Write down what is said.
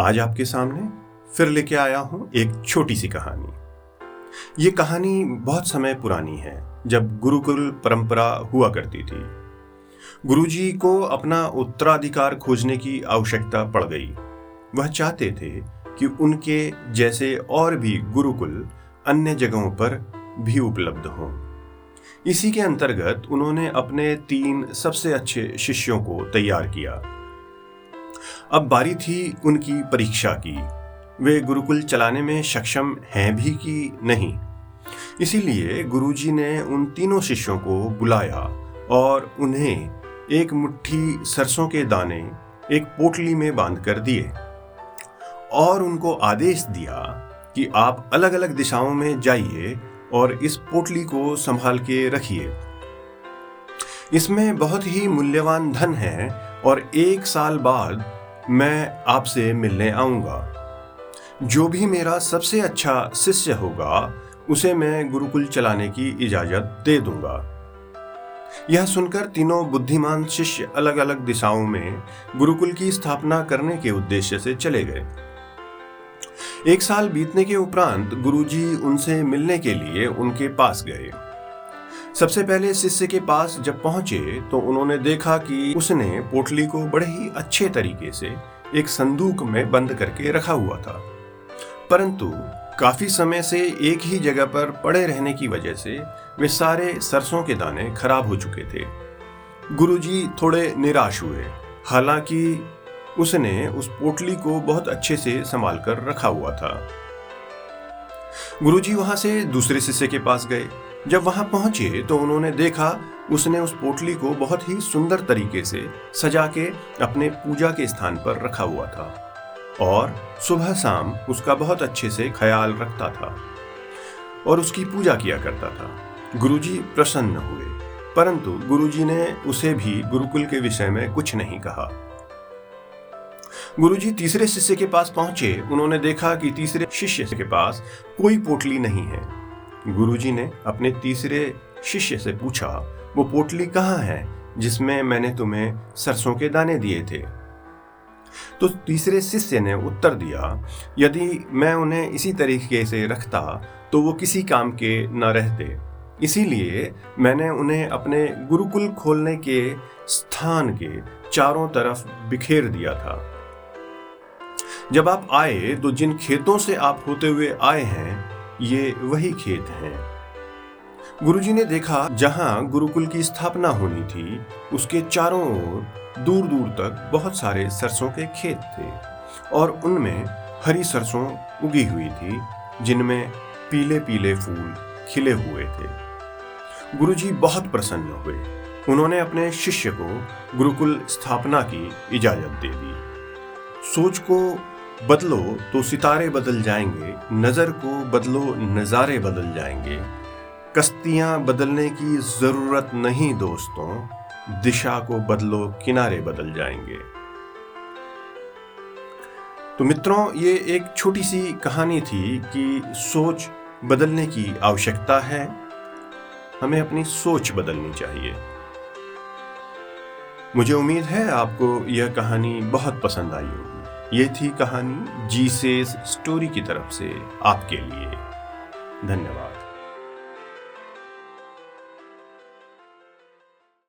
आज आपके सामने फिर लेके आया हूँ एक छोटी सी कहानी। ये कहानी बहुत समय पुरानी है, जब गुरुकुल परंपरा हुआ करती थी। गुरुजी को अपना उत्तराधिकार खोजने की आवश्यकता पड़ गई। वह चाहते थे कि उनके जैसे और भी गुरुकुल अन्य जगहों पर भी उपलब्ध हों। इसी के अंतर्गत उन्होंने अपने तीन सबसे अच्छे शिष्यों को तैयार किया। अब बारी थी उनकी परीक्षा की। वे गुरुकुल चलाने में सक्षम हैं भी कि नहीं। इसीलिए गुरुजी ने उन तीनों शिष्यों को बुलाया और उन्हें एक मुट्ठी सरसों के दाने, एक पोटली में बाँध कर दिए और उनको आदेश दिया कि आप अलग अलग दिशाओं में जाइए और इस पोटली को संभाल के रखिए। इसमें बहुत ही मूल्यवान धन है और एक साल बाद मैं आपसे मिलने आऊँगा। जो भी मेरा सबसे अच्छा शिष्य होगा, उसे मैं गुरुकुल चलाने की इजाज़त दे दूँगा। यह सुनकर तीनों बुद्धिमान शिष्य अलग अलग दिशाओं में गुरुकुल की स्थापना करने के उद्देश्य से चले गए। एक साल बीतने के उपरांत गुरुजी उनसे मिलने के लिए उनके पास गए। सबसे पहले शिष्य के पास जब पहुँचे तो उन्होंने देखा कि उसने पोटली को बड़े ही अच्छे तरीके से एक संदूक में बंद करके रखा हुआ था। परंतु काफ़ी समय से एक ही जगह पर पड़े रहने की वजह से वे सारे सरसों के दाने खराब हो चुके थे। गुरुजी थोड़े निराश हुए, हालाँकि उसने उस पोटली को बहुत अच्छे से संभाल कर रखा हुआ था। गुरुजी वहाँ से दूसरे शिष्य के पास गए। जब वहाँ पहुँचे तो उन्होंने देखा, उसने उस पोटली को बहुत ही सुंदर तरीके से सजा के अपने पूजा के स्थान पर रखा हुआ था और सुबह शाम उसका बहुत अच्छे से ख्याल रखता था और उसकी पूजा किया करता था। गुरुजी प्रसन्न हुए, परंतु गुरुजी ने उसे भी गुरुकुल के विषय में कुछ नहीं कहा। गुरुजी तीसरे शिष्य के पास पहुँचे। उन्होंने देखा कि तीसरे शिष्य के पास कोई पोटली नहीं है। गुरुजी ने अपने तीसरे शिष्य से पूछा, वो पोटली कहाँ है, जिसमें मैंने तुम्हें सरसों के दाने दिए थे? तो तीसरे शिष्य ने उत्तर दिया, यदि मैं उन्हें इसी तरीके से रखता तो वो किसी काम के न रहते। इसीलिए मैंने उन्हें अपने गुरुकुल खोलने के स्थान के चारों तरफ़ बिखेर दिया था। जब आप आए तो जिन खेतों से आप होते हुए आए हैं, ये वही खेत हैं। गुरुजी ने देखा, जहाँ गुरुकुल की स्थापना होनी थी, उसके चारों ओर दूर दूर तक बहुत सारे सरसों के खेत थे और उनमें हरी सरसों उगी हुई थी, जिनमें पीले पीले फूल खिले हुए थे। गुरुजी बहुत प्रसन्न हुए। उन्होंने अपने शिष्य को गुरुकुल स्थापना की इजाज़त दे दी। सोच को बदलो तो सितारे बदल जाएँगे, नज़र को बदलो, नज़ारे बदल जाएँगे। कश्तियाँ बदलने की ज़रूरत नहीं दोस्तों, दिशा को बदलो, किनारे बदल जाएँगे। तो मित्रों, ये एक छोटी सी कहानी थी कि सोच बदलने की आवश्यकता है। हमें अपनी सोच बदलनी चाहिए। मुझे उम्मीद है आपको यह कहानी बहुत पसंद आई होगी। ये थी कहानी जीसेस स्टोरी की तरफ़ से आपके लिए। धन्यवाद।